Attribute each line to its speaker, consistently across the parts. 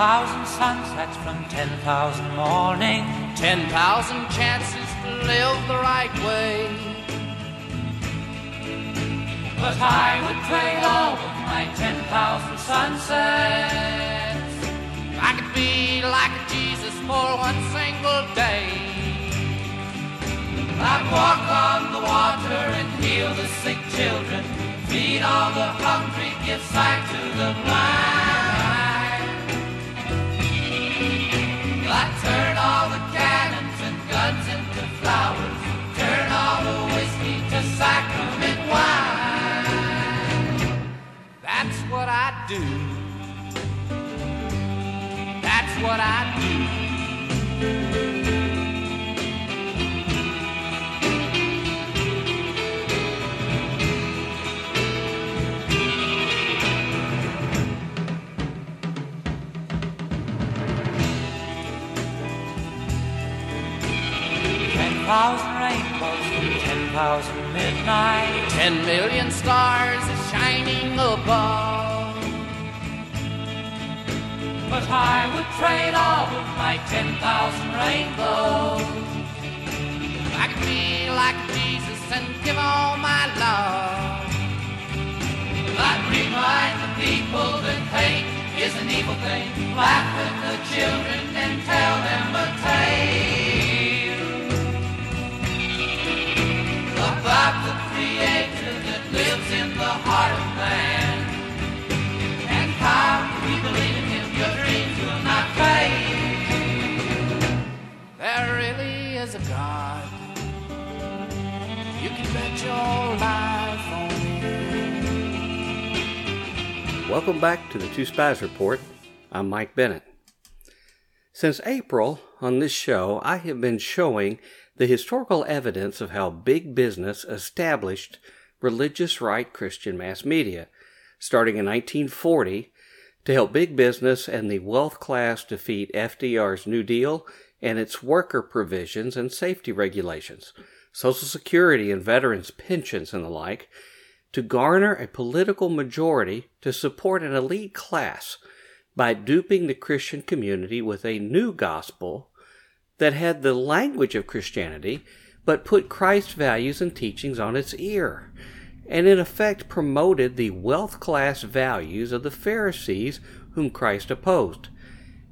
Speaker 1: thousand sunsets from ten thousand mornings.
Speaker 2: Ten thousand chances to live the right way.
Speaker 1: But I would trade all of my ten thousand sunsets.
Speaker 2: I could be like Jesus for one single day.
Speaker 1: I'd walk on the water and heal the sick children, feed all the hungry, give sight to the blind.
Speaker 2: That's what I do.
Speaker 1: Thousand rainbows from ten thousand midnight.
Speaker 2: Ten million stars are shining above.
Speaker 1: But I would trade all of my ten thousand rainbows.
Speaker 2: I could be like Jesus and give all my love.
Speaker 1: I'd remind the people that hate is an evil thing. Laugh at the children and tell them a tale
Speaker 3: Welcome back to the Two Spies Report. I'm Mike Bennett. Since April, on this show, I have been showing the historical evidence of how big business established religious right Christian mass media, starting in 1940 to help big business and the wealth class defeat FDR's New Deal and its worker provisions and safety regulations, Social Security and veterans' pensions and the like, to garner a political majority to support an elite class by duping the Christian community with a new gospel that had the language of Christianity but put Christ's values and teachings on its ear, and in effect promoted the wealth class values of the Pharisees whom Christ opposed,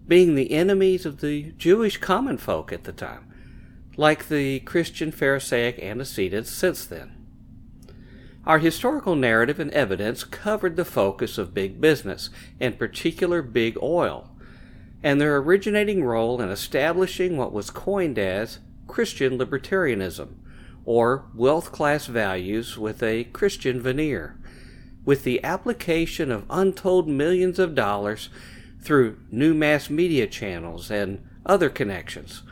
Speaker 3: being the enemies of the Jewish common folk at the time, like the Christian Pharisaic antecedents since then. Our historical narrative and evidence covered the focus of big business, in particular big oil, and their originating role in establishing what was coined as Christian libertarianism, or wealth class values with a Christian veneer, with the application of untold millions of dollars through new mass media channels and other connections,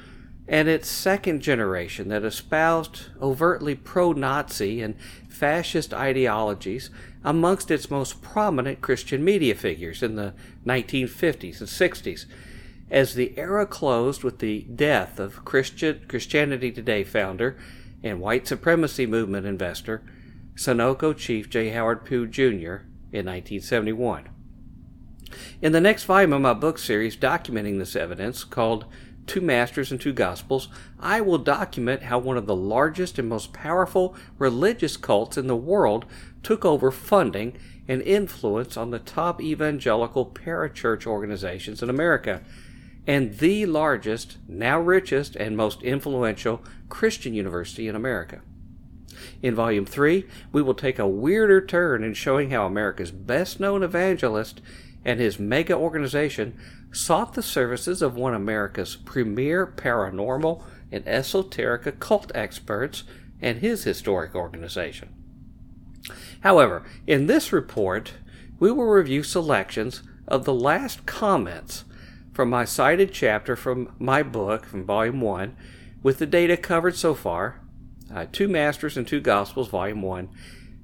Speaker 3: and its second generation that espoused overtly pro Nazi and fascist ideologies amongst its most prominent Christian media figures in the 1950s and 60s, as the era closed with the death of Christian, Christianity Today founder and white supremacy movement investor Sunoco chief J. Howard Pew Jr. in 1971. In the next volume of my book series documenting this evidence, called Two Masters and Two Gospels, I will document how one of the largest and most powerful religious cults in the world took over funding and influence on the top evangelical parachurch organizations in America, and the largest, now richest, and most influential Christian university in America. In Volume 3, we will take a weirder turn in showing how America's best known evangelist and his mega organization sought the services of one of America's premier paranormal and esoteric occult experts and his historic organization. However, in this report, we will review selections of the last comments from my cited chapter from my book, from Volume 1, with the data covered so far, uh, Two Masters and Two Gospels, Volume 1,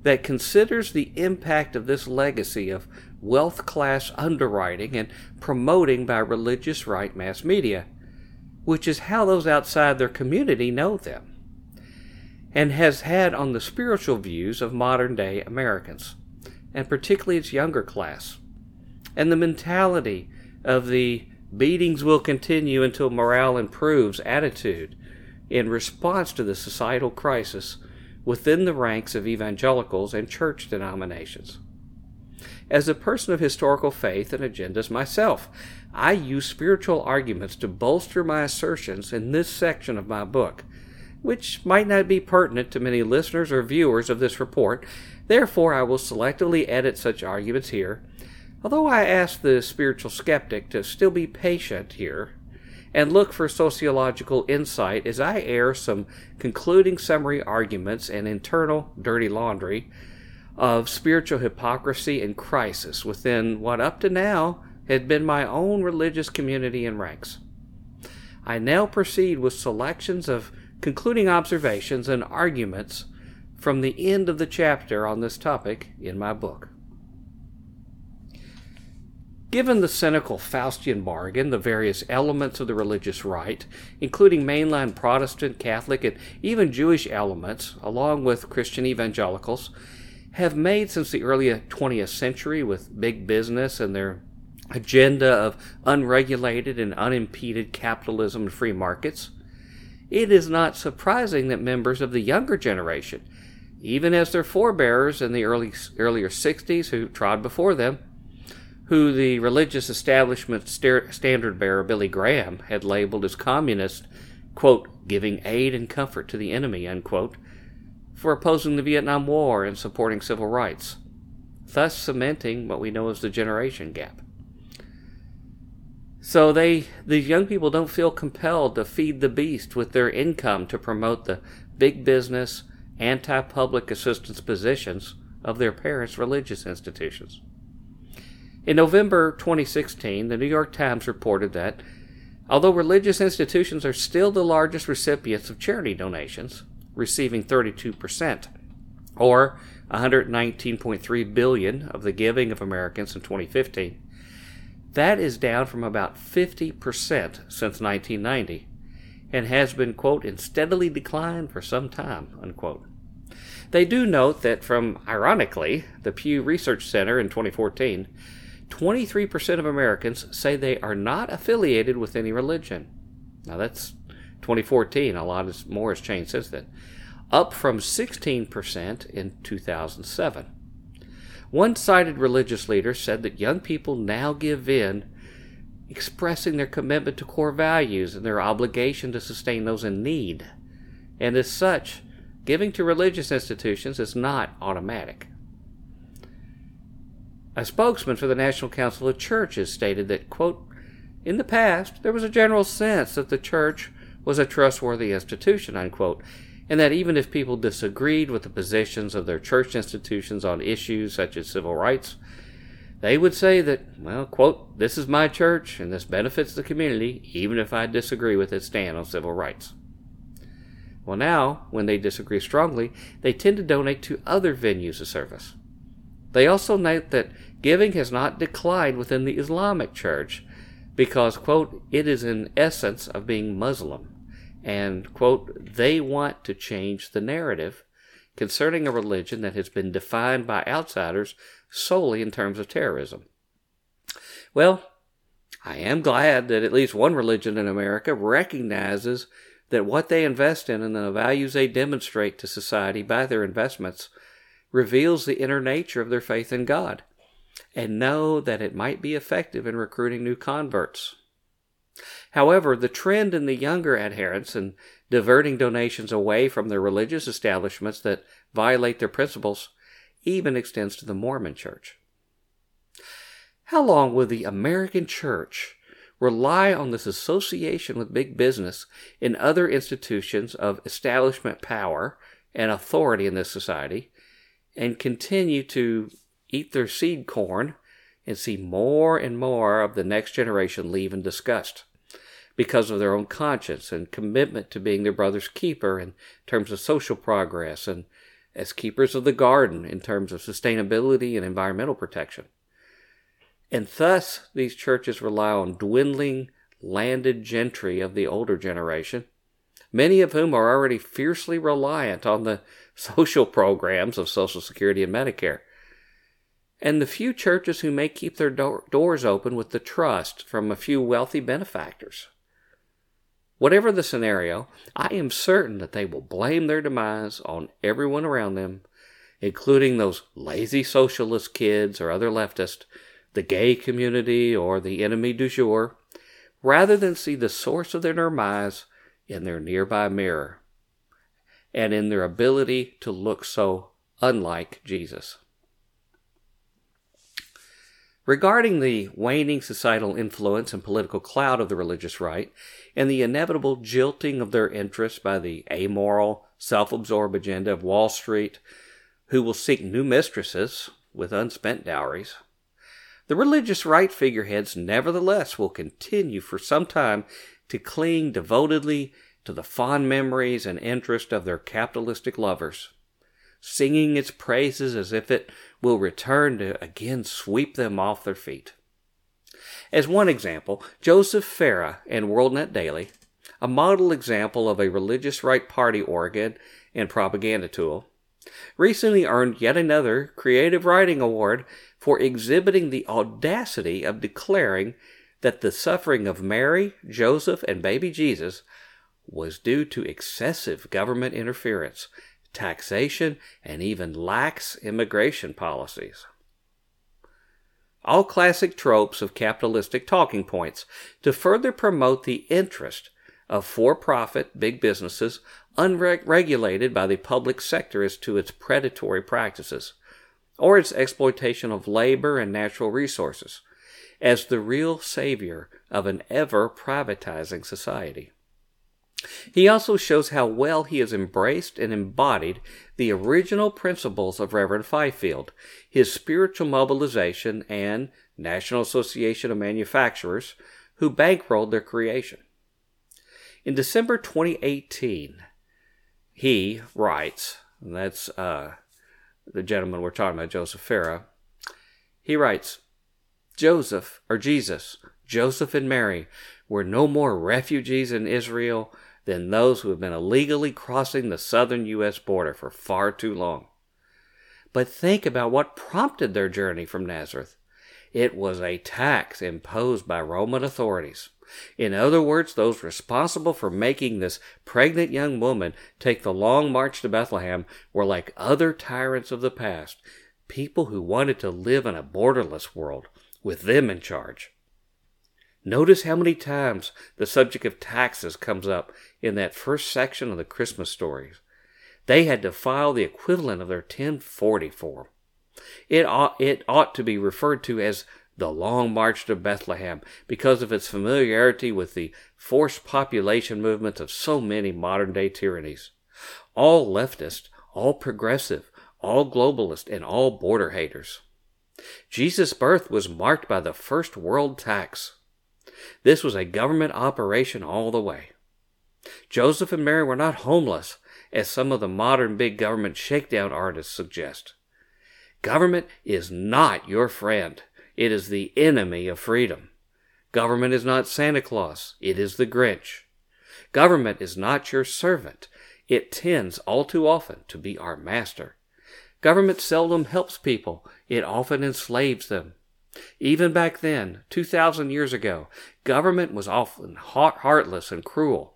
Speaker 3: that considers the impact of this legacy of wealth class underwriting and promoting by religious right mass media, which is how those outside their community know them, and has had on the spiritual views of modern day Americans, and particularly its younger class, and the mentality of the beatings will continue until morale improves attitude in response to the societal crisis within the ranks of evangelicals and church denominations. As a person of historical faith and agendas myself, I use spiritual arguments to bolster my assertions in this section of my book, which might not be pertinent to many listeners or viewers of this report. Therefore, I will selectively edit such arguments here, although I ask the spiritual skeptic to still be patient here and look for sociological insight as I air some concluding summary arguments and internal dirty laundry of spiritual hypocrisy and crisis within what up to now had been my own religious community and ranks. I now proceed with selections of concluding observations and arguments from the end of the chapter on this topic in my book. Given the cynical Faustian bargain, the various elements of the religious right, including mainline Protestant, Catholic, and even Jewish elements, along with Christian evangelicals, have made since the early uh, 20th century with big business and their agenda of unregulated and unimpeded capitalism and free markets, it is not surprising that members of the younger generation, even as their forebears in the early, earlier 60s who trod before them, who the religious establishment standard bearer Billy Graham had labeled as communist, quote, giving aid and comfort to the enemy, unquote, for opposing the Vietnam War and supporting civil rights, thus cementing what we know as the generation gap. So they these young people don't feel compelled to feed the beast with their income to promote the big business, anti-public assistance positions of their parents' religious institutions. In November 2016, the New York Times reported that although religious institutions are still the largest recipients of charity donations, receiving 32%, or 119.3 billion of the giving of Americans in 2015, that is down from about 50% since 1990 and has been, quote, in steadily decline for some time, unquote. They do note that from, ironically, the Pew Research Center in 2014, 23% of Americans say they are not affiliated with any religion. Now that's 2014. A lot more has changed since then, up from 16% in 2007. One cited religious leader said that young people now give in, expressing their commitment to core values and their obligation to sustain those in need. And as such, giving to religious institutions is not automatic. A spokesman for the National Council of Churches stated that, quote, in the past, there was a general sense that the church was a trustworthy institution, unquote, and that even if people disagreed with the positions of their church institutions on issues such as civil rights, they would say that, well, quote, this is my church and this benefits the community, even if I disagree with its stand on civil rights. Well, now, when they disagree strongly, they tend to donate to other venues of service. They also note that giving has not declined within the Islamic Church because, quote, it is in essence of being Muslim. And, quote, they want to change the narrative concerning a religion that has been defined by outsiders solely in terms of terrorism. Well, I am glad that at least one religion in America recognizes that what they invest in and the values they demonstrate to society by their investments reveals the inner nature of their faith in God, and know that it might be effective in recruiting new converts. However, the trend in the younger adherents in diverting donations away from the religious establishments that violate their principles even extends to the Mormon Church. How long will the American Church rely on this association with big business and other institutions of establishment power and authority in this society and continue to eat their seed corn and see more and more of the next generation leave in disgust because of their own conscience and commitment to being their brother's keeper in terms of social progress and as keepers of the garden in terms of sustainability and environmental protection. And thus, these churches rely on dwindling landed gentry of the older generation, many of whom are already fiercely reliant on the social programs of Social Security and Medicare. And the few churches who may keep their do- doors open with the trust from a few wealthy benefactors. Whatever the scenario, I am certain that they will blame their demise on everyone around them, including those lazy socialist kids or other leftists, the gay community, or the enemy du jour, rather than see the source of their demise in their nearby mirror and in their ability to look so unlike Jesus. Regarding the waning societal influence and political clout of the religious right, and the inevitable jilting of their interests by the amoral, self absorbed agenda of Wall Street, who will seek new mistresses with unspent dowries, the religious right figureheads nevertheless will continue for some time to cling devotedly to the fond memories and interest of their capitalistic lovers, singing its praises as if it will return to again sweep them off their feet. As one example, Joseph Farah and WorldNet Daily, a model example of a religious right party organ and propaganda tool, recently earned yet another Creative Writing Award for exhibiting the audacity of declaring that the suffering of Mary, Joseph, and baby Jesus was due to excessive government interference, taxation, and even lax immigration policies. All classic tropes of capitalistic talking points to further promote the interest of for profit big businesses unregulated by the public sector as to its predatory practices or its exploitation of labor and natural resources as the real savior of an ever privatizing society. He also shows how well he has embraced and embodied the original principles of Reverend Fifield, his spiritual mobilization, and National Association of Manufacturers, who bankrolled their creation. In December 2018, he writes, and that's uh, the gentleman we're talking about, Joseph Farah, he writes, Joseph, or Jesus, Joseph and Mary, were no more refugees in Israel than those who have been illegally crossing the southern U.S. border for far too long. But think about what prompted their journey from Nazareth. It was a tax imposed by Roman authorities. In other words, those responsible for making this pregnant young woman take the long march to Bethlehem were like other tyrants of the past, people who wanted to live in a borderless world, with them in charge. Notice how many times the subject of taxes comes up in that first section of the Christmas stories. They had to file the equivalent of their 1040 form. It ought, it ought to be referred to as the Long March to Bethlehem because of its familiarity with the forced population movements of so many modern day tyrannies. All leftist, all progressive, all globalist, and all border haters. Jesus' birth was marked by the first world tax. This was a government operation all the way. Joseph and Mary were not homeless, as some of the modern big government shakedown artists suggest. Government is not your friend. It is the enemy of freedom. Government is not Santa Claus. It is the Grinch. Government is not your servant. It tends all too often to be our master. Government seldom helps people. It often enslaves them. Even back then, 2,000 years ago, government was often heartless and cruel.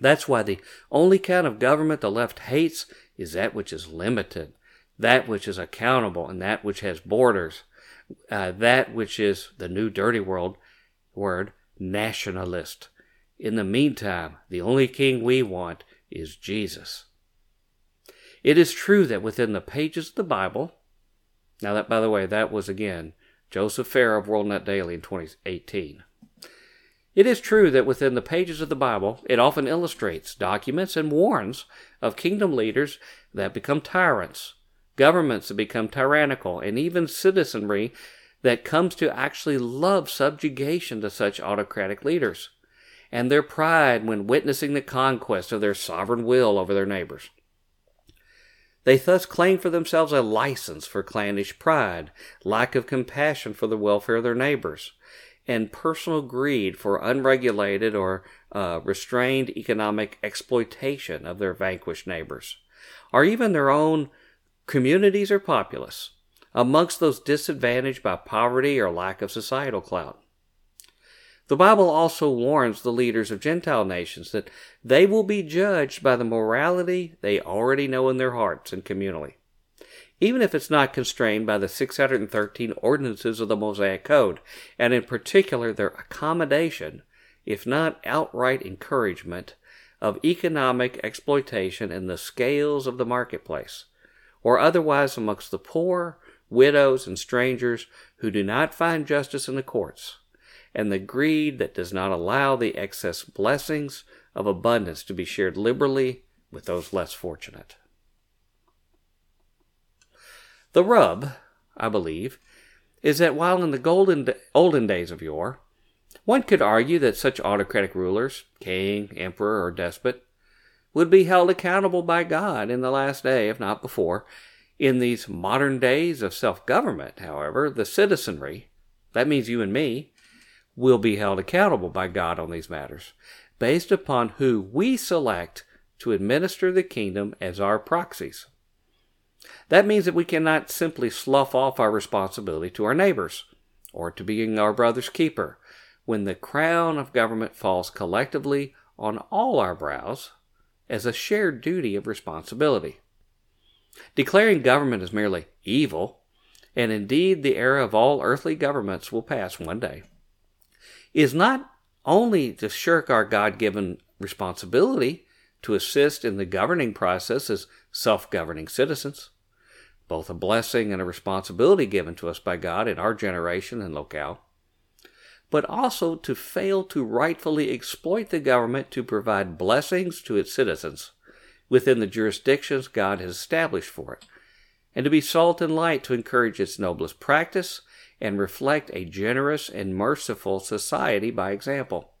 Speaker 3: That's why the only kind of government the left hates is that which is limited, that which is accountable, and that which has borders, uh, that which is the new dirty world word, nationalist. In the meantime, the only king we want is Jesus. It is true that within the pages of the Bible, now that, by the way, that was again Joseph Farah of WorldNet Daily in 2018. It is true that within the pages of the Bible, it often illustrates, documents, and warns of kingdom leaders that become tyrants, governments that become tyrannical, and even citizenry that comes to actually love subjugation to such autocratic leaders, and their pride when witnessing the conquest of their sovereign will over their neighbors. They thus claim for themselves a license for clannish pride, lack of compassion for the welfare of their neighbors, and personal greed for unregulated or uh, restrained economic exploitation of their vanquished neighbors, or even their own communities or populace. amongst those disadvantaged by poverty or lack of societal clout. The Bible also warns the leaders of Gentile nations that they will be judged by the morality they already know in their hearts and communally, even if it's not constrained by the 613 ordinances of the Mosaic Code, and in particular their accommodation, if not outright encouragement, of economic exploitation in the scales of the marketplace, or otherwise amongst the poor, widows, and strangers who do not find justice in the courts and the greed that does not allow the excess blessings of abundance to be shared liberally with those less fortunate. The rub, I believe, is that while in the golden olden days of yore, one could argue that such autocratic rulers, king, emperor, or despot, would be held accountable by God in the last day, if not before. In these modern days of self government, however, the citizenry, that means you and me, will be held accountable by God on these matters, based upon who we select to administer the kingdom as our proxies. That means that we cannot simply slough off our responsibility to our neighbors or to being our brother's keeper when the crown of government falls collectively on all our brows as a shared duty of responsibility. Declaring government as merely evil, and indeed the era of all earthly governments will pass one day, is not only to shirk our God given responsibility to assist in the governing process as self governing citizens, both a blessing and a responsibility given to us by God in our generation and locale, but also to fail to rightfully exploit the government to provide blessings to its citizens within the jurisdictions God has established for it, and to be salt and light to encourage its noblest practice and reflect a generous and merciful society by example,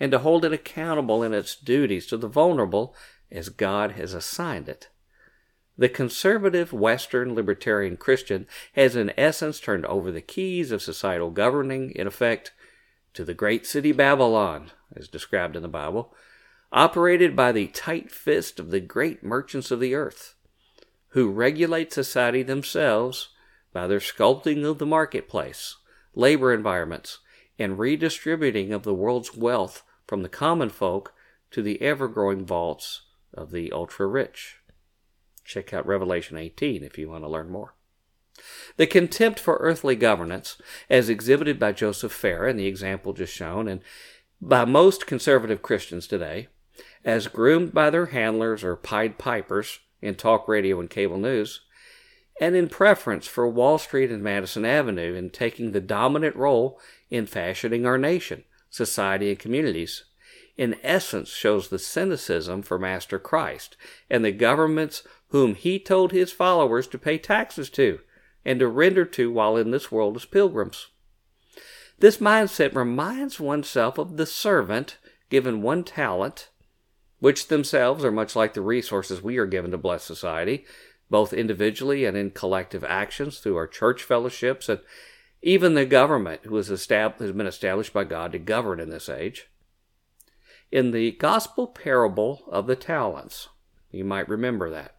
Speaker 3: and to hold it accountable in its duties to the vulnerable as God has assigned it. The conservative Western libertarian Christian has in essence turned over the keys of societal governing, in effect, to the great city Babylon, as described in the Bible, operated by the tight fist of the great merchants of the earth, who regulate society themselves by their sculpting of the marketplace, labor environments, and redistributing of the world's wealth from the common folk to the ever growing vaults of the ultra rich. Check out Revelation 18 if you want to learn more. The contempt for earthly governance, as exhibited by Joseph Farah in the example just shown, and by most conservative Christians today, as groomed by their handlers or Pied Pipers in talk radio and cable news, and in preference for Wall Street and Madison Avenue in taking the dominant role in fashioning our nation, society, and communities, in essence shows the cynicism for Master Christ and the governments whom he told his followers to pay taxes to and to render to while in this world as pilgrims. This mindset reminds oneself of the servant given one talent, which themselves are much like the resources we are given to bless society, both individually and in collective actions through our church fellowships and even the government who has, has been established by God to govern in this age. In the gospel parable of the talents, you might remember that.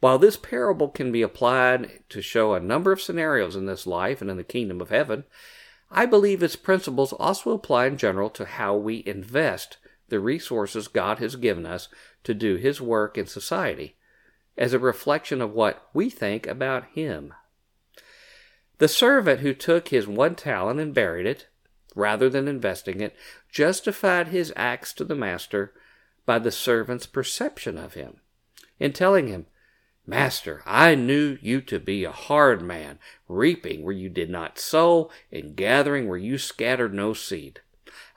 Speaker 3: While this parable can be applied to show a number of scenarios in this life and in the kingdom of heaven, I believe its principles also apply in general to how we invest the resources God has given us to do His work in society as a reflection of what we think about him. The servant who took his one talent and buried it, rather than investing it, justified his acts to the master by the servant's perception of him, in telling him, Master, I knew you to be a hard man, reaping where you did not sow, and gathering where you scattered no seed.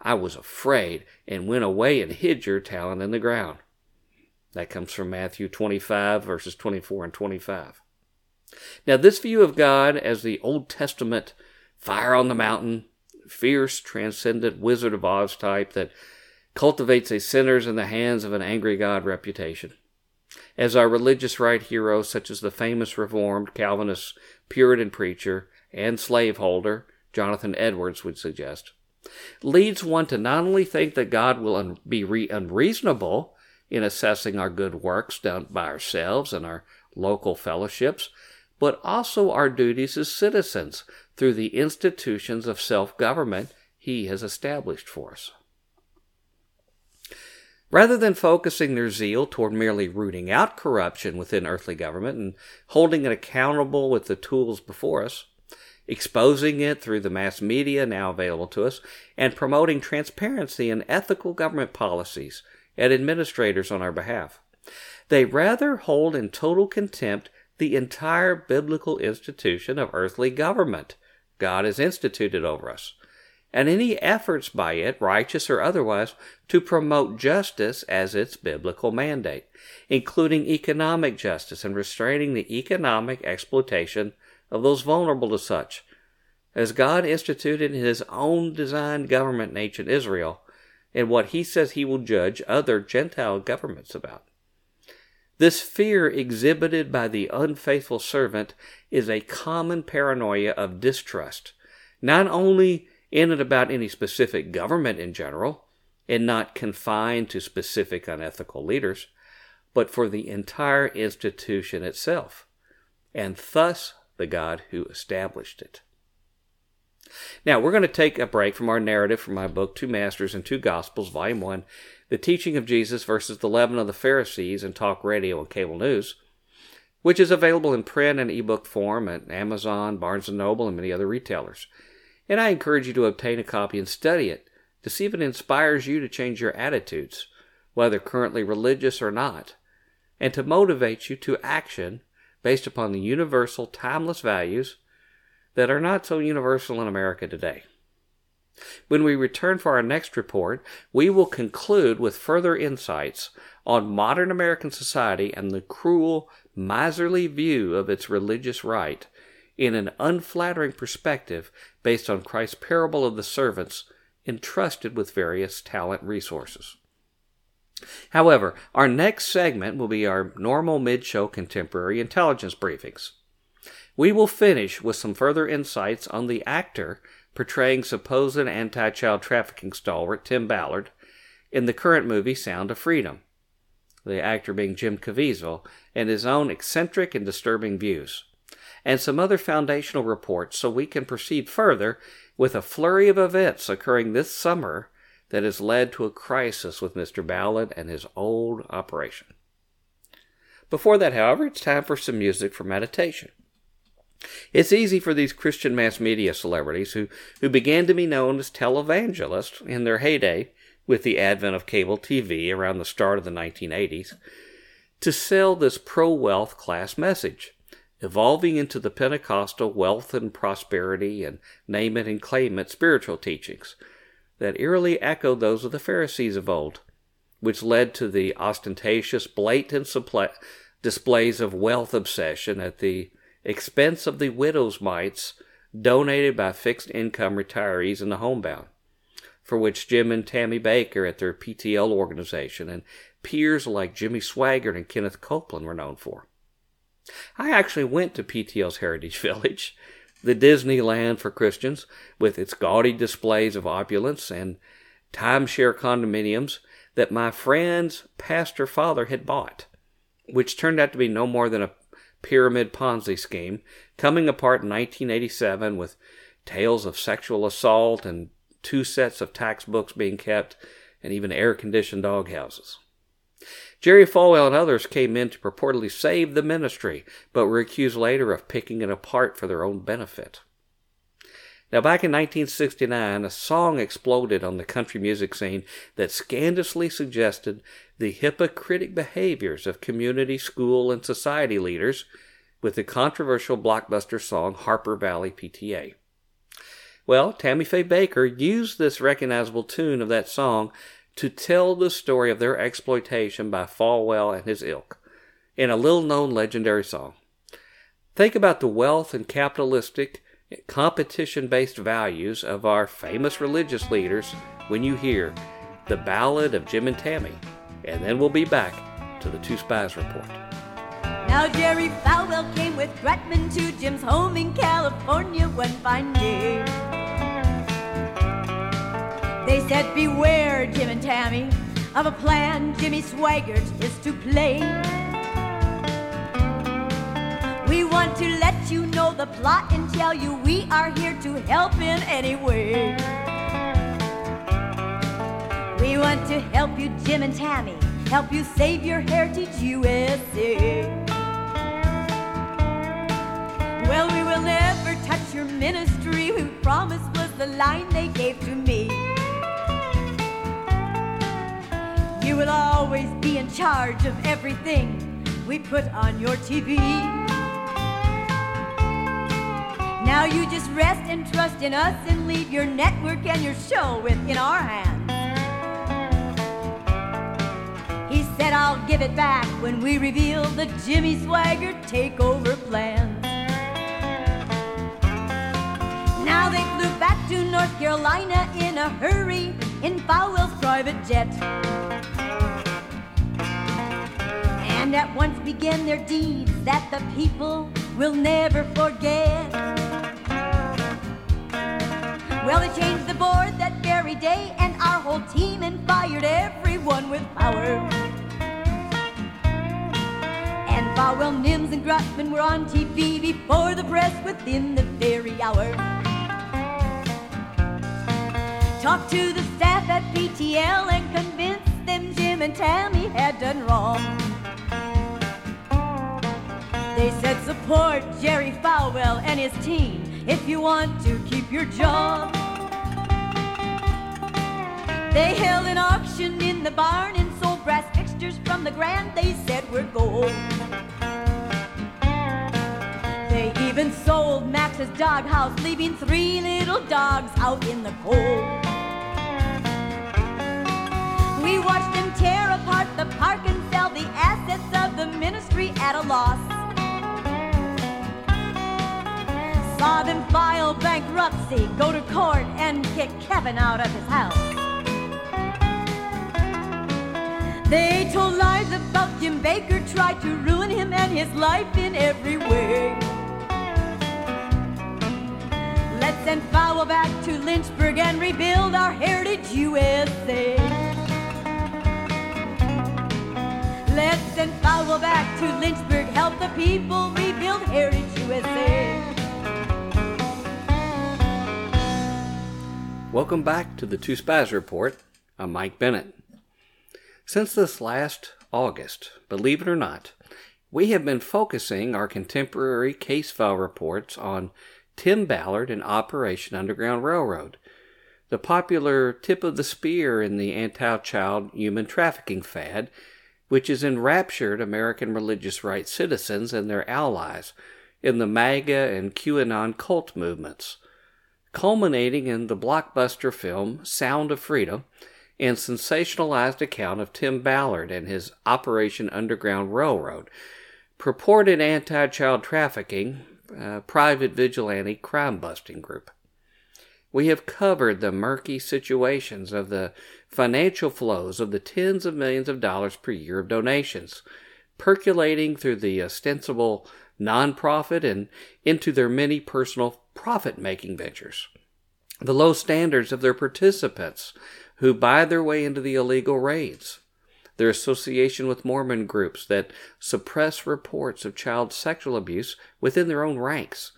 Speaker 3: I was afraid, and went away and hid your talent in the ground. That comes from Matthew 25, verses 24 and 25. Now, this view of God as the Old Testament fire on the mountain, fierce, transcendent Wizard of Oz type that cultivates a sinners in the hands of an angry God reputation. As our religious right heroes, such as the famous Reformed Calvinist Puritan preacher and slaveholder Jonathan Edwards, would suggest, leads one to not only think that God will be re- unreasonable in assessing our good works done by ourselves and our local fellowships, but also our duties as citizens through the institutions of self government He has established for us. Rather than focusing their zeal toward merely rooting out corruption within earthly government and holding it accountable with the tools before us, exposing it through the mass media now available to us, and promoting transparency and ethical government policies and administrators on our behalf. They rather hold in total contempt the entire biblical institution of earthly government. God has instituted over us, and any efforts by it, righteous or otherwise, to promote justice as its biblical mandate, including economic justice and restraining the economic exploitation of those vulnerable to such, as God instituted in His own designed government in ancient Israel, and what He says He will judge other Gentile governments about. This fear exhibited by the unfaithful servant is a common paranoia of distrust, not only in and about any specific government in general, and not confined to specific unethical leaders, but for the entire institution itself, and thus the God who established it. Now, we're going to take a break from our narrative from my book, Two Masters and Two Gospels, Volume 1, The Teaching of Jesus versus the Leaven of the Pharisees and Talk Radio and Cable News, which is available in print and ebook form at Amazon, Barnes & Noble, and many other retailers. And I encourage you to obtain a copy and study it to see if it inspires you to change your attitudes, whether currently religious or not, and to motivate you to action based upon the universal, timeless values that are not so universal in America today. When we return for our next report, we will conclude with further insights on modern American society and the cruel, miserly view of its religious right in an unflattering perspective based on Christ's parable of the servants entrusted with various talent resources. However, our next segment will be our normal mid show contemporary intelligence briefings. We will finish with some further insights on the actor portraying supposed anti child trafficking stalwart Tim Ballard in the current movie Sound of Freedom, the actor being Jim Caviezel, and his own eccentric and disturbing views and some other foundational reports so we can proceed further with a flurry of events occurring this summer that has led to a crisis with Mr. Ballard and his old operation. Before that, however, it's time for some music for meditation. It's easy for these Christian mass media celebrities who, who began to be known as televangelists in their heyday with the advent of cable TV around the start of the 1980s to sell this pro wealth class message evolving into the Pentecostal wealth and prosperity and name it and claim it spiritual teachings that eerily echoed those of the Pharisees of old, which led to the ostentatious, blatant displays of wealth obsession at the expense of the widow's mites donated by fixed income retirees and the homebound, for which Jim and Tammy Bakker at their PTL organization and peers like Jimmy Swaggart and Kenneth Copeland were known for. I actually went to PTL's Heritage Village, the Disneyland for Christians, with its gaudy displays of opulence and timeshare condominiums that my friend's pastor father had bought, which turned out to be no more than a pyramid Ponzi scheme, coming apart in 1987 with tales of sexual assault and two sets of tax books being kept and even air conditioned doghouses. Jerry Falwell and others came in to purportedly save the ministry, but were accused later of picking it apart for their own benefit. Now, back in 1969, a song exploded on the country music scene that scandalously suggested the hypocritic behaviors of community, school, and society leaders with the controversial blockbuster song Harper Valley PTA. Well, Tammy Faye Bakker used this recognizable tune of that song to tell the story of their exploitation by Falwell and his ilk in a little known legendary song. Think about the wealth and capitalistic, competition based values of our famous religious leaders when you hear the Ballad of Jim and Tammy, and then we'll be back to the Two Spies Report.
Speaker 4: Now Jerry Falwell came with Grutman to Jim's home in California one fine day. They said, Beware, Jim and Tammy, of a plan Jimmy Swaggart is to play. We want to let you know the plot and tell you we are here to help in any way. We want to help you, Jim and Tammy, help you save your heritage USA. Well, we will never touch your ministry, we promise was the line they gave to me. You will always be in charge of everything we put on your TV. Now you just rest and trust in us and leave your network and your show within our hands. Said, I'll give it back when we reveal the Jimmy Swaggart takeover plans. Now they flew back to North Carolina in a hurry in Falwell's private jet. And at once began their deeds that the people will never forget. Well, they changed the board that very day and our whole team and fired everyone with power. And Falwell, Nims, and Grutman were on TV before the press within the very hour. Talked to the staff at PTL and convinced them Jim and Tammy had done wrong. They said support Jerry Falwell and his team if you want to keep your job. They held an auction in the barn and sold brass from the grand they said were gold. They even sold Max's doghouse, leaving three little dogs out in the cold. We watched them tear apart the park and sell the assets of the ministry at a loss. Saw them file bankruptcy, go to court, and kick Kevin out of his house. They told lies about Jim Bakker, tried to ruin him and his life in every way. Let's send Falwell back to Lynchburg and rebuild our heritage USA. Let's send Falwell back to Lynchburg, help the people rebuild heritage USA.
Speaker 3: Welcome back to the Two Spies Report. I'm Mike Bennett. Since this last August, believe it or not, we have been focusing our contemporary case file reports on Tim Ballard and Operation Underground Railroad, the popular tip of the spear in the anti child human trafficking fad, which has enraptured American religious rights citizens and their allies in the MAGA and QAnon cult movements culminating in the blockbuster film Sound of Freedom and sensationalized account of Tim Ballard and his Operation Underground Railroad, purported anti child trafficking, uh, private vigilante crime busting group. We have covered the murky situations of the financial flows of the tens of millions of dollars per year of donations, percolating through the ostensible nonprofit and into their many personal profit making ventures. The low standards of their participants who buy their way into the illegal raids. Their association with Mormon groups that suppress reports of child sexual abuse within their own ranks.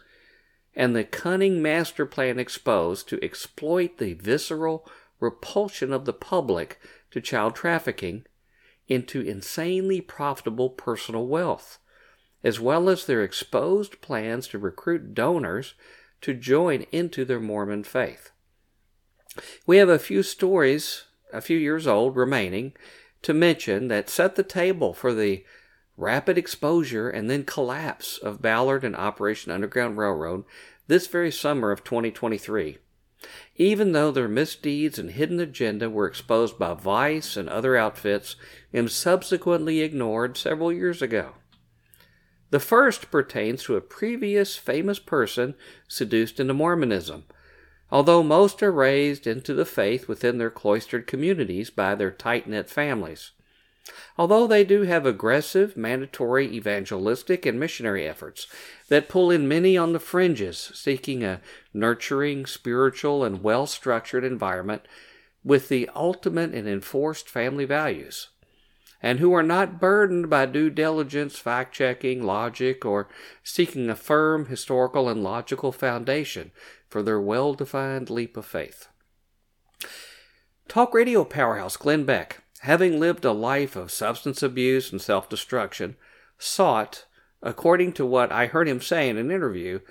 Speaker 3: And the cunning master plan exposed to exploit the visceral repulsion of the public to child trafficking into insanely profitable personal wealth as well as their exposed plans to recruit donors to join into their Mormon faith. We have a few stories, a few years old, remaining to mention that set the table for the rapid exposure and then collapse of Ballard and Operation Underground Railroad this very summer of 2023. Even though their misdeeds and hidden agenda were exposed by Vice and other outfits and subsequently ignored several years ago. The first pertains to a previous famous person seduced into Mormonism, although most are raised into the faith within their cloistered communities by their tight knit families. Although they do have aggressive, mandatory evangelistic and missionary efforts that pull in many on the fringes, seeking a nurturing, spiritual, and well structured environment with the ultimate and enforced family values. and who are not burdened by due diligence, fact checking, logic, or seeking a firm historical and logical foundation for their well defined leap of faith. Talk radio powerhouse Glenn Beck, having lived a life of substance abuse and self destruction, sought, according to what I heard him say in an interview,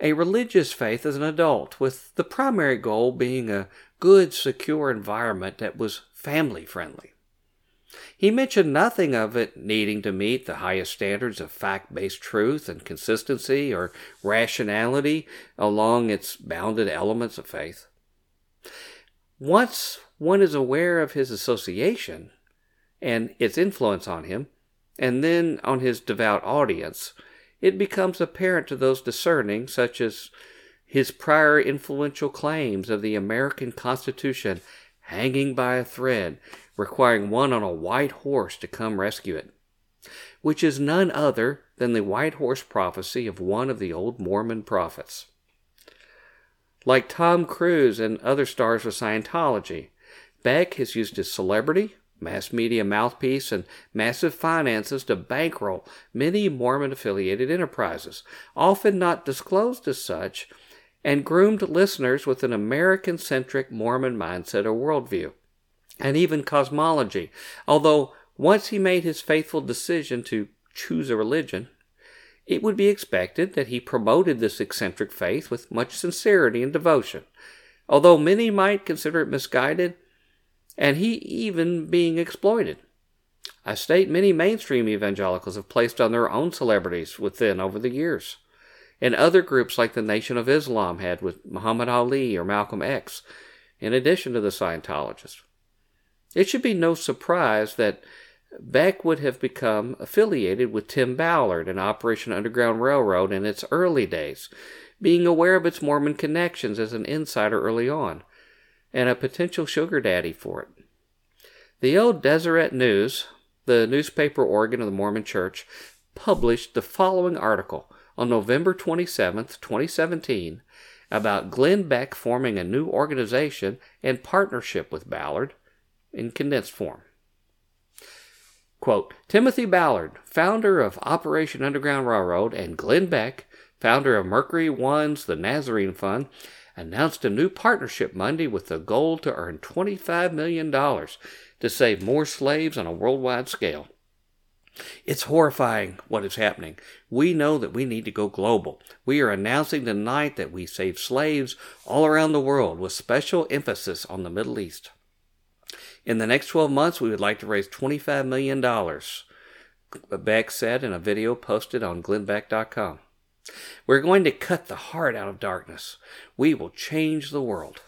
Speaker 3: a religious faith as an adult, with the primary goal being a good, secure environment that was family friendly. He mentioned nothing of it needing to meet the highest standards of fact based truth and consistency or rationality along its bounded elements of faith. Once one is aware of his association and its influence on him, and then on his devout audience, it becomes apparent to those discerning, such as his prior influential claims of the American Constitution hanging by a thread, requiring one on a white horse to come rescue it, which is none other than the white horse prophecy of one of the old Mormon prophets. Like Tom Cruise and other stars of Scientology, Beck has used his celebrity, mass media mouthpiece, and massive finances to bankroll many Mormon affiliated enterprises, often not disclosed as such, and groomed listeners with an American centric Mormon mindset or worldview, and even cosmology. Although once he made his faithful decision to choose a religion, it would be expected that he promoted this eccentric faith with much sincerity and devotion. Although many might consider it misguided, and he even being exploited. A state many mainstream evangelicals have placed on their own celebrities within over the years, and other groups like the Nation of Islam had with Muhammad Ali or Malcolm X, in addition to the Scientologists. It should be no surprise that Beck would have become affiliated with Tim Ballard and Operation Underground Railroad in its early days, being aware of its Mormon connections as an insider early on and a potential sugar daddy for it. The old Deseret News, the newspaper organ of the Mormon Church, published the following article on November 27, 2017, about Glenn Beck forming a new organization and partnership with Ballard in condensed form. Quote, Timothy Ballard, founder of Operation Underground Railroad, and Glenn Beck, founder of Mercury One's The Nazarene Fund, announced a new partnership Monday with the goal to earn $25 million to save more slaves on a worldwide scale. It's horrifying what is happening. We know that we need to go global. We are announcing tonight that we save slaves all around the world with special emphasis on the Middle East. In the next 12 months, we would like to raise $25 million, Beck said in a video posted on glennbeck.com. We're going to cut the heart out of darkness. We will change the world.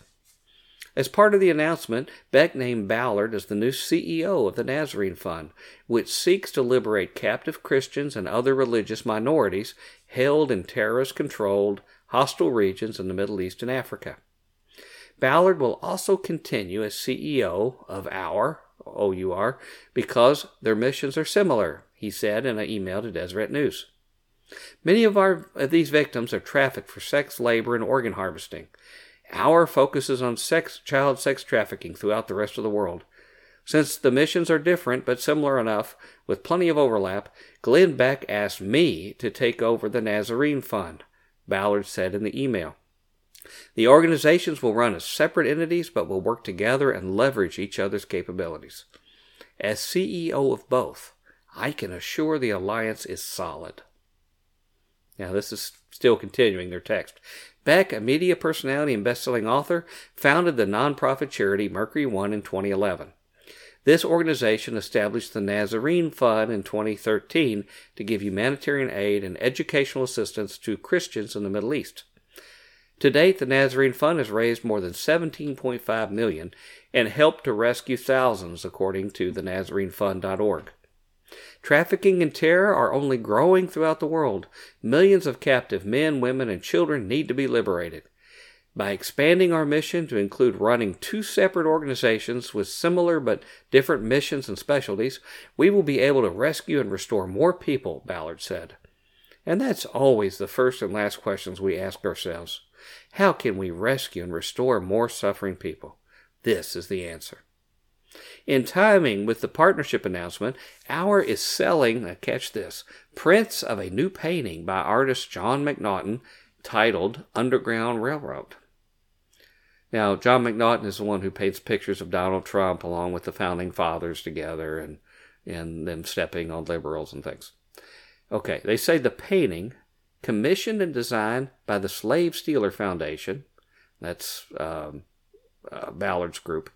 Speaker 3: As part of the announcement, Beck named Ballard as the new CEO of the Nazarene Fund, which seeks to liberate captive Christians and other religious minorities held in terrorist controlled, hostile regions in the Middle East and Africa. Ballard will also continue as CEO of Our, OUR, because their missions are similar, he said in an email to Deseret News. Many of, our, of these victims are trafficked for sex labor and organ harvesting. Our focuses on sex, child sex trafficking throughout the rest of the world. Since the missions are different but similar enough, with plenty of overlap, Glenn Beck asked me to take over the Nazarene Fund, Ballard said in the email. The organizations will run as separate entities but will work together and leverage each other's capabilities. As CEO of both, I can assure the alliance is solid. Now, this is still continuing their text. Beck, a media personality and best-selling author, founded the nonprofit charity Mercury One in 2011. This organization established the Nazarene Fund in 2013 to give humanitarian aid and educational assistance to Christians in the Middle East. To date, the Nazarene Fund has raised more than 17.5 million and helped to rescue thousands, according to the NazareneFund.org. Trafficking and terror are only growing throughout the world. Millions of captive men, women, and children need to be liberated. By expanding our mission to include running two separate organizations with similar but different missions and specialties, we will be able to rescue and restore more people, Ballard said. And that's always the first and last questions we ask ourselves. How can we rescue and restore more suffering people? This is the answer. In timing with the partnership announcement, OUR is selling, now catch this, prints of a new painting by artist Jon McNaughton titled Underground Railroad. Now, Jon McNaughton is the one who paints pictures of Donald Trump along with the founding fathers together and, and them stepping on liberals and things. Okay, they say the painting, commissioned and designed by the Slave Stealer Foundation, that's um, uh, Ballard's group,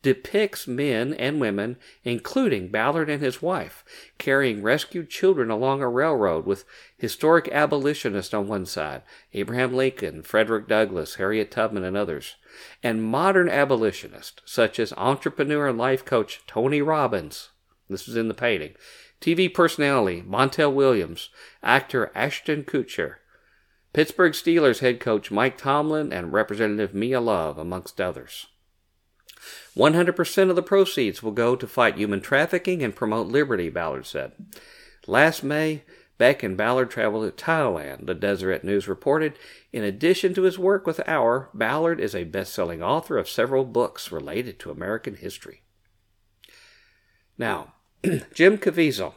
Speaker 3: depicts men and women, including Ballard and his wife, carrying rescued children along a railroad with historic abolitionists on one side, Abraham Lincoln, Frederick Douglass, Harriet Tubman, and others, and modern abolitionists such as entrepreneur and life coach Tony Robbins. This is in the painting. TV personality Montel Williams, actor Ashton Kutcher, Pittsburgh Steelers head coach Mike Tomlin, and Representative Mia Love, amongst others. 100% of the proceeds will go to fight human trafficking and promote liberty, Ballard said. Last May, Beck and Ballard traveled to Thailand, the Deseret News reported. In addition to his work with OUR, Ballard is a best selling author of several books related to American history. Now, Jim Caviezel,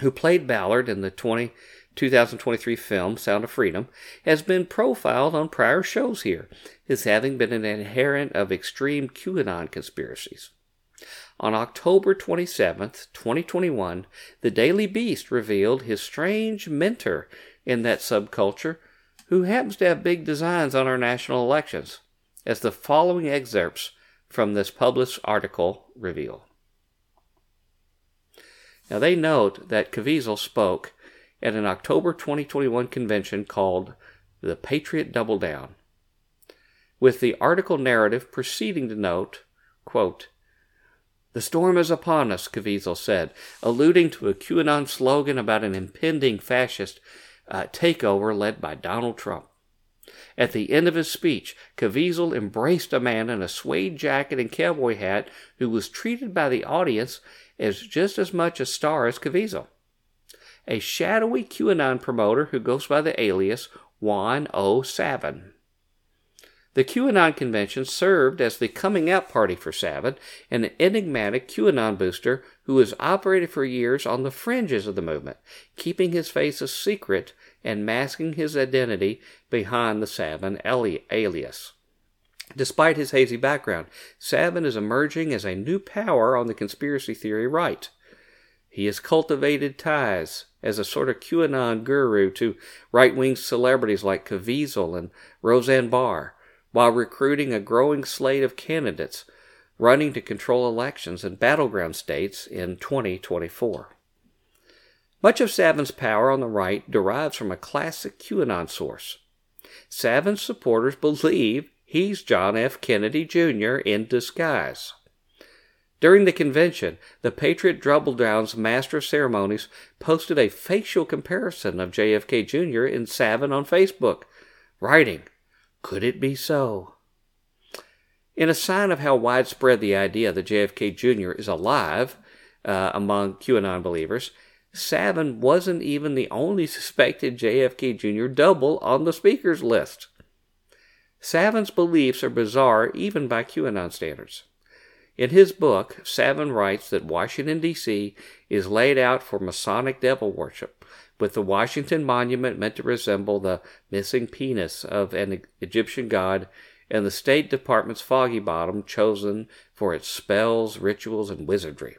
Speaker 3: who played Ballard in the 20, 2023 film Sound of Freedom, has been profiled on prior shows here as having been an adherent of extreme QAnon conspiracies. On October 27, 2021, the Daily Beast revealed his strange mentor in that subculture who happens to have big designs on our national elections, as the following excerpts from this published article reveal. Now, they note that Caviezel spoke at an October 2021 convention called the Patriot Double Down, with the article narrative proceeding to note, quote, The storm is upon us, Caviezel said, alluding to a QAnon slogan about an impending fascist uh, takeover led by Donald Trump. At the end of his speech, Caviezel embraced a man in a suede jacket and cowboy hat who was treated by the audience as just as much a star as Caviezel a shadowy QAnon promoter who goes by the alias Juan O. Savin. The QAnon convention served as the coming out party for Savin, an enigmatic QAnon booster who has operated for years on the fringes of the movement, keeping his face a secret and masking his identity behind the Savin alias. Despite his hazy background, Savin is emerging as a new power on the conspiracy theory right. He has cultivated ties as a sort of QAnon guru to right wing celebrities like Caviezel and Roseanne Barr, while recruiting a growing slate of candidates running to control elections in battleground states in 2024. Much of Savin's power on the right derives from a classic QAnon source. Savin's supporters believe he's John F. Kennedy Jr. in disguise. During the convention, the Patriot Double Down's Master of Ceremonies posted a facial comparison of JFK Jr. and Savin on Facebook, writing, Could it be so? In a sign of how widespread the idea that JFK Jr. is alive uh, among QAnon believers, Savin wasn't even the only suspected JFK Jr. double on the speakers list. Savin's beliefs are bizarre even by QAnon standards. In his book, Savin writes that Washington, D.C. is laid out for Masonic devil worship, with the Washington Monument meant to resemble the missing penis of an Egyptian god, and the State Department's Foggy Bottom chosen for its spells, rituals, and wizardry.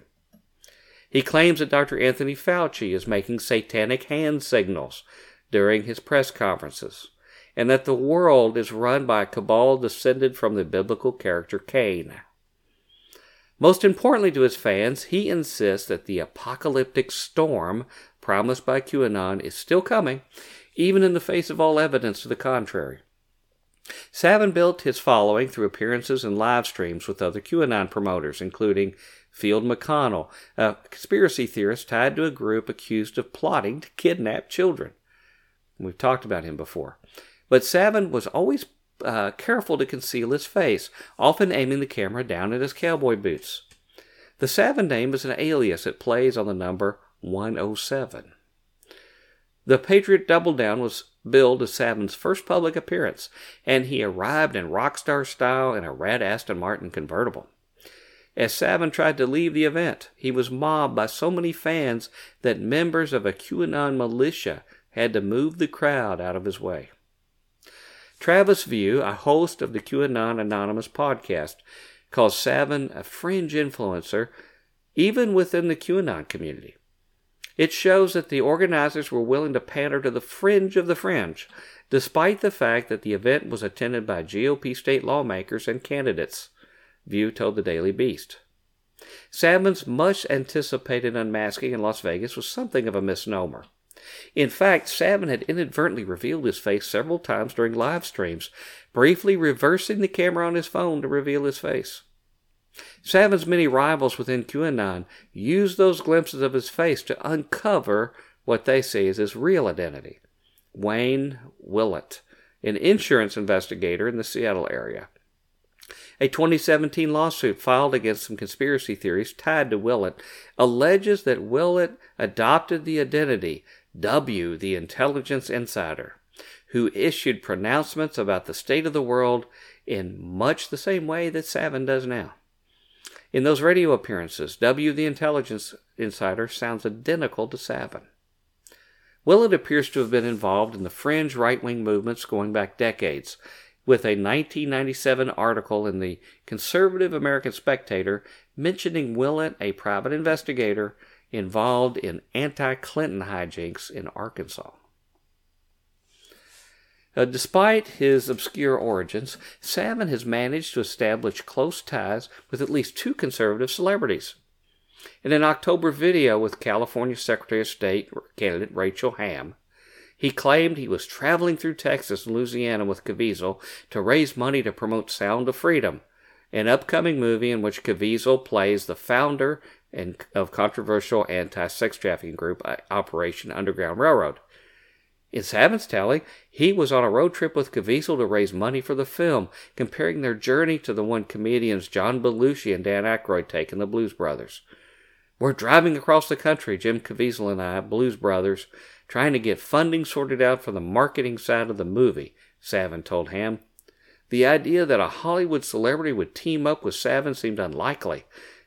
Speaker 3: He claims that Dr. Anthony Fauci is making satanic hand signals during his press conferences, and that the world is run by a cabal descended from the biblical character Cain. Most importantly to his fans, he insists that the apocalyptic storm promised by QAnon is still coming, even in the face of all evidence to the contrary. Savin built his following through appearances and live streams with other QAnon promoters, including Field McConnell, a conspiracy theorist tied to a group accused of plotting to kidnap children. We've talked about him before. But Savin was always uh, careful to conceal his face, often aiming the camera down at his cowboy boots. The Savin name is an alias that plays on the number 107. The Patriot Double Down was billed as Savin's first public appearance, and he arrived in rock star style in a red Aston Martin convertible. As Savin tried to leave the event, he was mobbed by so many fans that members of a QAnon militia had to move the crowd out of his way. Travis View, a host of the QAnon Anonymous podcast, calls Savin a fringe influencer even within the QAnon community. It shows that the organizers were willing to pander to the fringe of the fringe, despite the fact that the event was attended by GOP state lawmakers and candidates, View told the Daily Beast. Savin's much anticipated unmasking in Las Vegas was something of a misnomer. In fact, Savin had inadvertently revealed his face several times during live streams, briefly reversing the camera on his phone to reveal his face. Savin's many rivals within QAnon use those glimpses of his face to uncover what they see as his real identity. Wayne Willott, an insurance investigator in the Seattle area. A 2017 lawsuit filed against some conspiracy theories tied to Willott alleges that Willott adopted the identity W, the intelligence insider, who issued pronouncements about the state of the world in much the same way that Savin does now. In those radio appearances, W, the intelligence insider, sounds identical to Savin. Willott appears to have been involved in the fringe right wing movements going back decades, with a 1997 article in the conservative American Spectator mentioning Willott, a private investigator involved in anti Clinton hijinks in Arkansas. Uh, despite his obscure origins, Savin has managed to establish close ties with at least two conservative celebrities. In an October video with California Secretary of State candidate Rachel Hamm, he claimed he was traveling through Texas and Louisiana with Caviezel to raise money to promote Sound of Freedom, an upcoming movie in which Caviezel plays the founder and of controversial anti-sex trafficking group uh, Operation Underground Railroad. In Savin's telling, he was on a road trip with Caviezel to raise money for the film, comparing their journey to the one comedians John Belushi and Dan Aykroyd take in The Blues Brothers. We're driving across the country, Jim Caviezel and I, Blues Brothers, trying to get funding sorted out for the marketing side of the movie, Savin told Hamm. The idea that a Hollywood celebrity would team up with Savin seemed unlikely,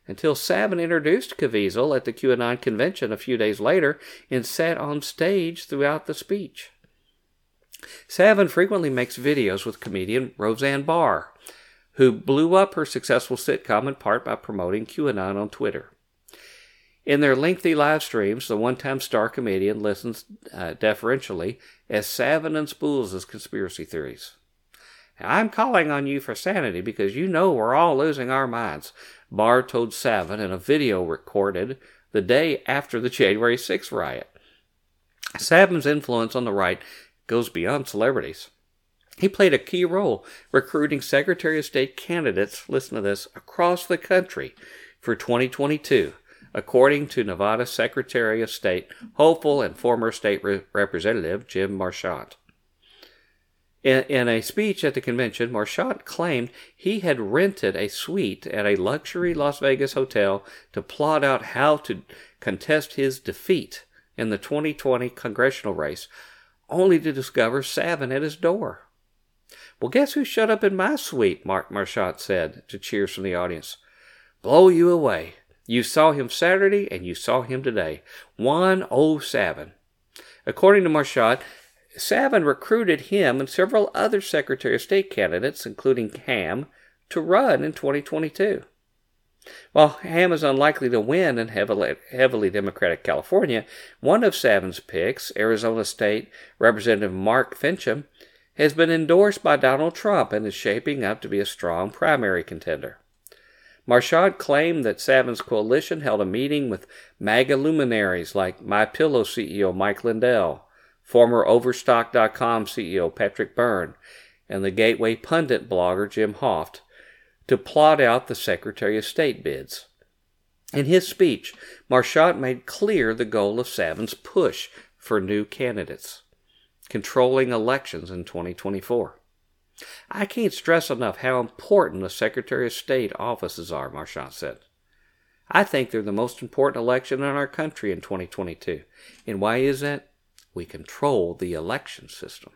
Speaker 3: until Savin introduced Caviezel at the QAnon convention a few days later and sat on stage throughout the speech. Savin frequently makes videos with comedian Roseanne Barr, who blew up her successful sitcom in part by promoting QAnon on Twitter. In their lengthy live streams, the one time star comedian listens uh, deferentially as Savin unspools his conspiracy theories. I'm calling on you for sanity because you know we're all losing our minds. Barr told Savin in a video recorded the day after the January 6th riot. Savin's influence on the right goes beyond celebrities. He played a key role recruiting Secretary of State candidates, listen to this, across the country for 2022, according to Nevada Secretary of State hopeful and former state re- representative Jim Marchant. In, in a speech at the convention, Marchant claimed he had rented a suite at a luxury Las Vegas hotel to plot out how to contest his defeat in the 2020 congressional race, only to discover Savin at his door. Well, guess who showed up in my suite? Mark Marchant said to cheers from the audience. Blow you away. You saw him Saturday and you saw him today. One oh seven. According to Marchant, Savin recruited him and several other Secretary of State candidates, including Hamm, to run in 2022. While Hamm is unlikely to win in heavily, heavily Democratic California, one of Savin's picks, Arizona State Representative Mark Finchem, has been endorsed by Donald Trump and is shaping up to be a strong primary contender. Marchant claimed that Savin's coalition held a meeting with MAGA luminaries like My Pillow CEO Mike Lindell, former Overstock.com CEO Patrick Byrne, and the Gateway Pundit blogger Jim Hoft to plot out the Secretary of State bids. In his speech, Marchant made clear the goal of Savin's push for new candidates, controlling elections in 2024. I can't stress enough how important the Secretary of State offices are, Marchant said. I think they're the most important election in our country in 2022. And why is that? We control the election system.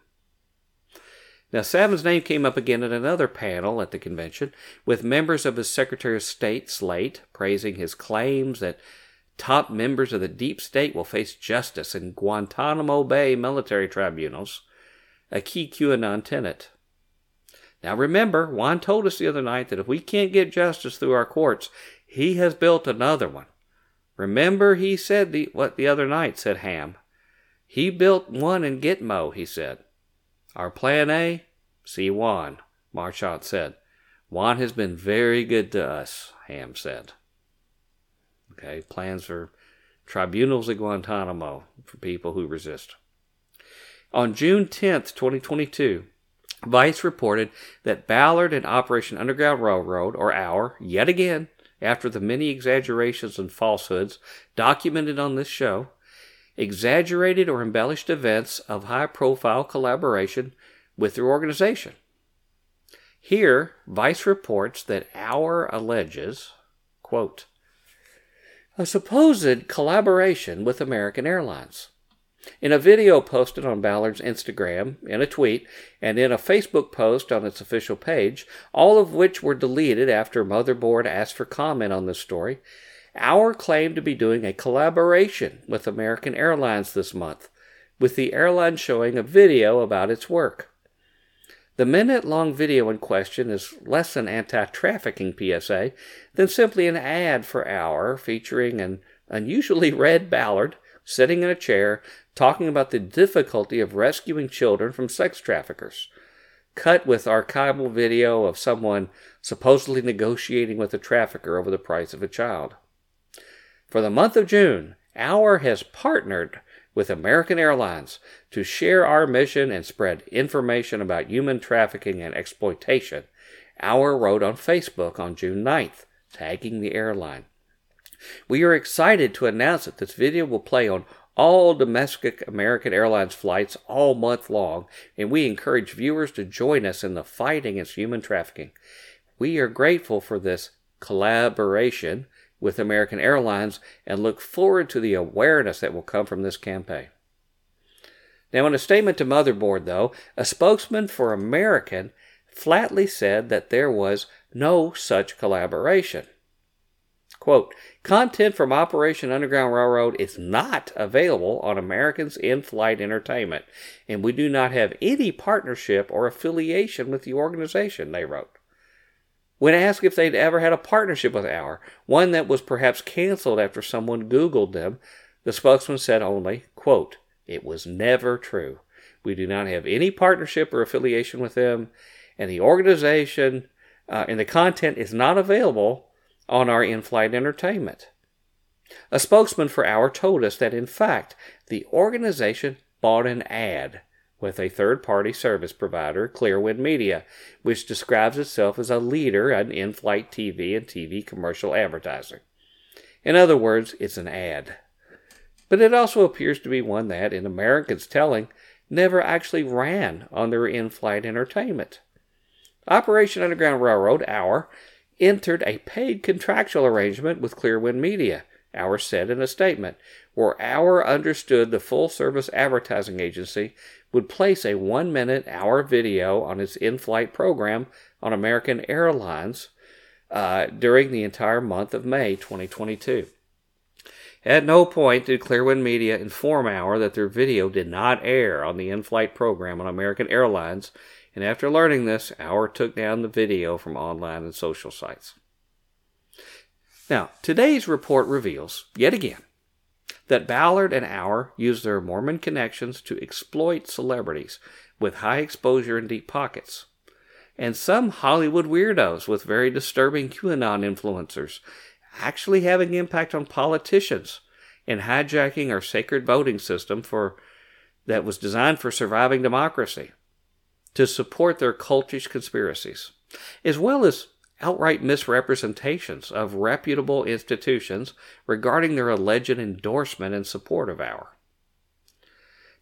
Speaker 3: Now, Savin's name came up again at another panel at the convention, with members of his Secretary of State slate praising his claims that top members of the deep state will face justice in Guantanamo Bay military tribunals, a key QAnon tenet. Now, remember, Juan told us the other night that if we can't get justice through our courts, he has built another one. Remember, he said the, what the other night, said Hamm. He built one in Gitmo, he said. Our plan A? See Juan, Marchant said. Juan has been very good to us, Hamm said. Okay, plans for tribunals at Guantanamo for people who resist. On June 10th, 2022, Vice reported that Ballard and Operation Underground Railroad, or OUR, yet again, after the many exaggerations and falsehoods documented on this show, exaggerated or embellished events of high profile collaboration with their organization. Here, Vice reports that OUR alleges, quote, a supposed collaboration with American Airlines. In a video posted on Ballard's Instagram, in a tweet, and in a Facebook post on its official page, all of which were deleted after Motherboard asked for comment on this story, OUR claim to be doing a collaboration with American Airlines this month, with the airline showing a video about its work. The minute long video in question is less an anti trafficking PSA than simply an ad for OUR featuring an unusually red Ballard sitting in a chair talking about the difficulty of rescuing children from sex traffickers. Cut with archival video of someone supposedly negotiating with a trafficker over the price of a child. For the month of June, OUR has partnered with American Airlines to share our mission and spread information about human trafficking and exploitation. OUR wrote on Facebook on June 9th, tagging the airline. We are excited to announce that this video will play on all domestic American Airlines flights all month long, and we encourage viewers to join us in the fight against human trafficking. We are grateful for this collaboration with American Airlines and look forward to the awareness that will come from this campaign. Now, in a statement to Motherboard, though, a spokesman for American flatly said that there was no such collaboration. Quote, content from Operation Underground Railroad is not available on Americans in flight entertainment, and we do not have any partnership or affiliation with the organization, they wrote. When asked if they'd ever had a partnership with OUR, one that was perhaps canceled after someone Googled them, the spokesman said only, quote, It was never true. We do not have any partnership or affiliation with them, and the organization uh, and the content is not available on our in flight entertainment. A spokesman for OUR told us that, in fact, the organization bought an ad with a third party service provider, Clearwind Media, which describes itself as a leader in in flight TV and TV commercial advertising. In other words, it's an ad. But it also appears to be one that, in Americans' telling, never actually ran on their in flight entertainment. Operation Underground Railroad, OUR, entered a paid contractual arrangement with Clearwind Media, OUR said in a statement, where OUR understood the full service advertising agency would place a one minute OUR video on its in flight program on American Airlines uh, during the entire month of May 2022. At no point did Clearwind Media inform OUR that their video did not air on the in flight program on American Airlines, and after learning this, OUR took down the video from online and social sites. Now, today's report reveals, yet again, that Ballard and OUR use their Mormon connections to exploit celebrities with high exposure and deep pockets. And some Hollywood weirdos with very disturbing QAnon influencers actually having impact on politicians and hijacking our sacred voting system for that was designed for surviving democracy to support their cultish conspiracies, as well as outright misrepresentations of reputable institutions regarding their alleged endorsement and support of OUR.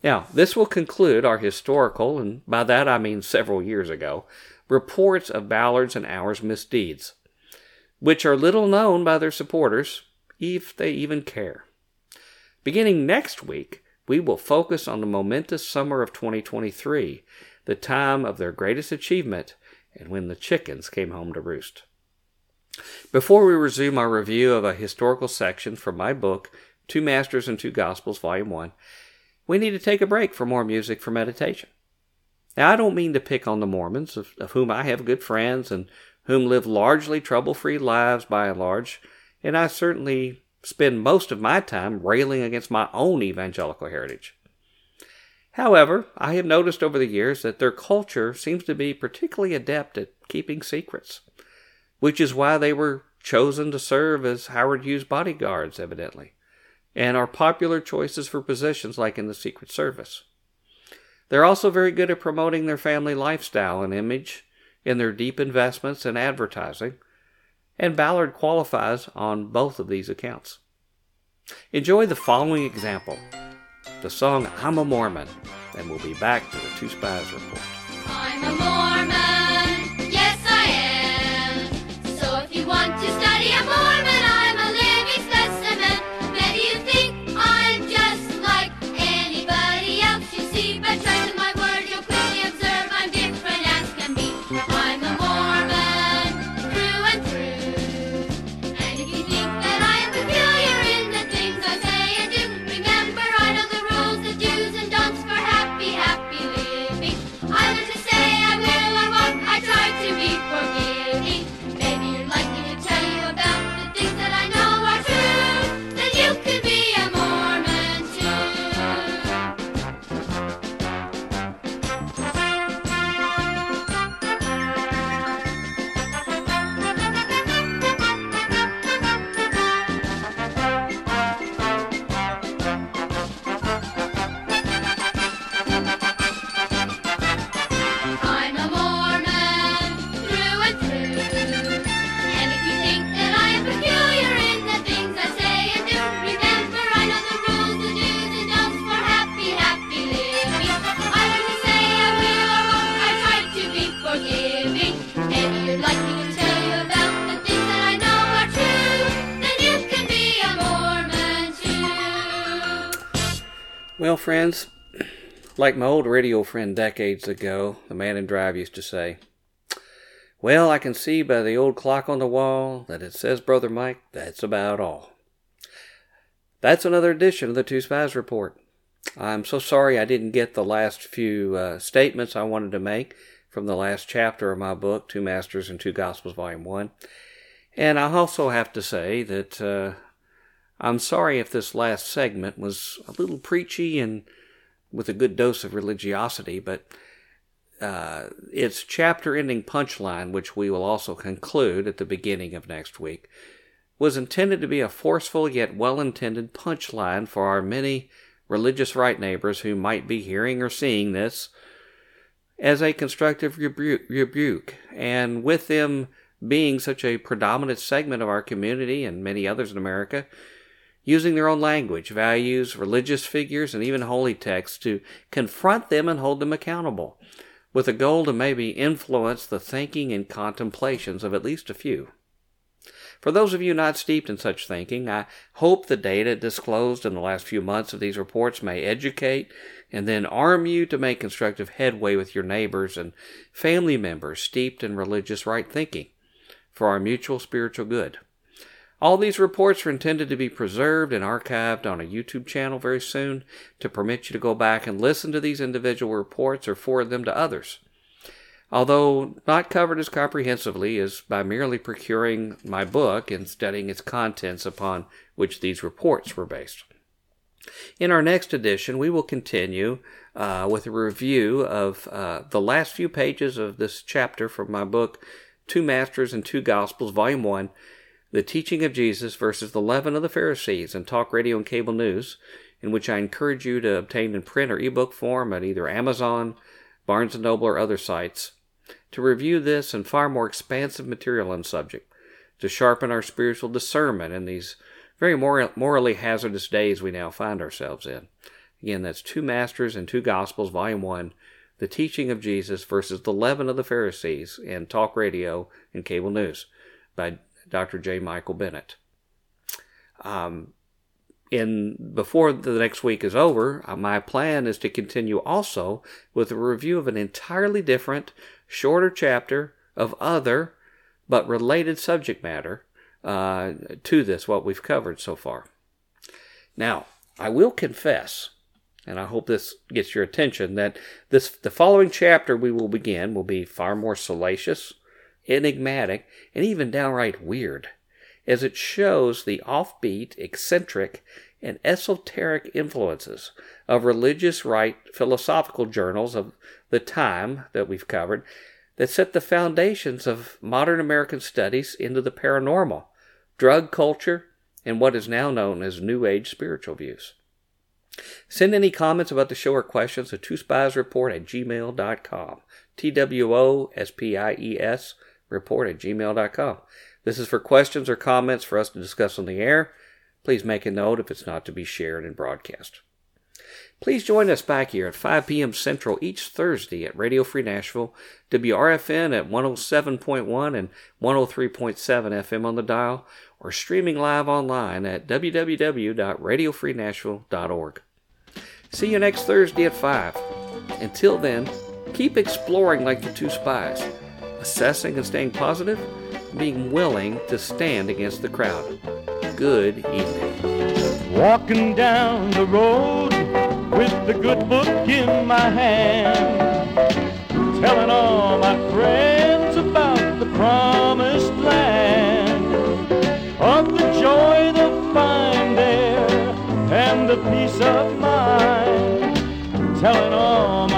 Speaker 3: Now, this will conclude our historical, and by that I mean several years ago, reports of Ballard's and OUR's misdeeds, which are little known by their supporters, if they even care. Beginning next week, we will focus on the momentous summer of 2023 the time of their greatest achievement and when the chickens came home to roost. Before we resume our review of a historical section from my book, Two Masters and Two Gospels, Volume 1, we need to take a break for more music for meditation. Now, I don't mean to pick on the Mormons, of, of whom I have good friends and whom live largely trouble free lives by and large, and I certainly spend most of my time railing against my own evangelical heritage. However, I have noticed over the years that their culture seems to be particularly adept at keeping secrets, which is why they were chosen to serve as Howard Hughes bodyguards, evidently, and are popular choices for positions like in the Secret Service. They're also very good at promoting their family lifestyle and image in their deep investments in advertising, and Ballard qualifies on both of these accounts. Enjoy the following example the song I'm a Mormon, and we'll be back to the Two Spies Report. Friends, like my old radio friend decades ago, the man in drive used to say, Well, I can see by the old clock on the wall that it says, Brother Mike, that's about all. That's another edition of the Two Spies Report. I'm so sorry I didn't get the last few uh, statements I wanted to make from the last chapter of my book, Two Masters and Two Gospels, Volume 1. And I also have to say that uh, I'm sorry if this last segment was a little preachy and with a good dose of religiosity, but uh, its chapter ending punchline, which we will also conclude at the beginning of next week, was intended to be a forceful yet well intended punchline for our many religious right neighbors who might be hearing or seeing this as a constructive rebu- rebuke, and with them being such a predominant segment of our community and many others in America, using their own language, values, religious figures, and even holy texts to confront them and hold them accountable, with a goal to maybe influence the thinking and contemplations of at least a few. For those of you not steeped in such thinking, I hope the data disclosed in the last few months of these reports may educate and then arm you to make constructive headway with your neighbors and family members steeped in religious right thinking for our mutual spiritual good. All these reports are intended to be preserved and archived on a YouTube channel very soon to permit you to go back and listen to these individual reports or forward them to others. Although not covered as comprehensively as by merely procuring my book and studying its contents upon which these reports were based. In our next edition, we will continue uh, with a review of uh, the last few pages of this chapter from my book, Two Masters and Two Gospels, Volume 1 The Teaching of Jesus versus the Leaven of the Pharisees, and talk radio and cable news, in which I encourage you to obtain in print or ebook form at either Amazon, Barnes & Noble, or other sites, to review this and far more expansive material on subject, to sharpen our spiritual discernment in these very moral, morally hazardous days we now find ourselves in. Again, that's Two Masters and Two Gospels, Volume 1, The Teaching of Jesus versus the Leaven of the Pharisees, in Talk Radio and Cable News by Dr. J. Michael Bennett. Um, in before the next week is over, uh, my plan is to continue also with a review of an entirely different, shorter chapter of other but related subject matter uh, to this, what we've covered so far. Now, I will confess, and I hope this gets your attention, that this the following chapter we will begin will be far more salacious, enigmatic, and even downright weird as it shows the offbeat, eccentric, and esoteric influences of religious right philosophical journals of the time that we've covered that set the foundations of modern American studies into the paranormal, drug culture, and what is now known as New Age spiritual views. Send any comments about the show or questions to twospiesreport at gmail.com. T W O S P I E S report at gmail.com. This is for questions or comments for us to discuss on the air. Please make a note if it's not to be shared and broadcast. Please join us back here at 5 p.m. Central each Thursday at Radio Free Nashville, WRFN at 107.1 and 103.7 FM on the dial, or streaming live online at www.radiofreenashville.org. See you next Thursday at 5. Until then, keep exploring like the two spies, assessing and staying positive being willing to stand against the crowd. Good evening.
Speaker 5: Walking down the road with the good book in my hand, telling all my friends about the promised land, of the joy they'll find there and the peace of mind, telling all my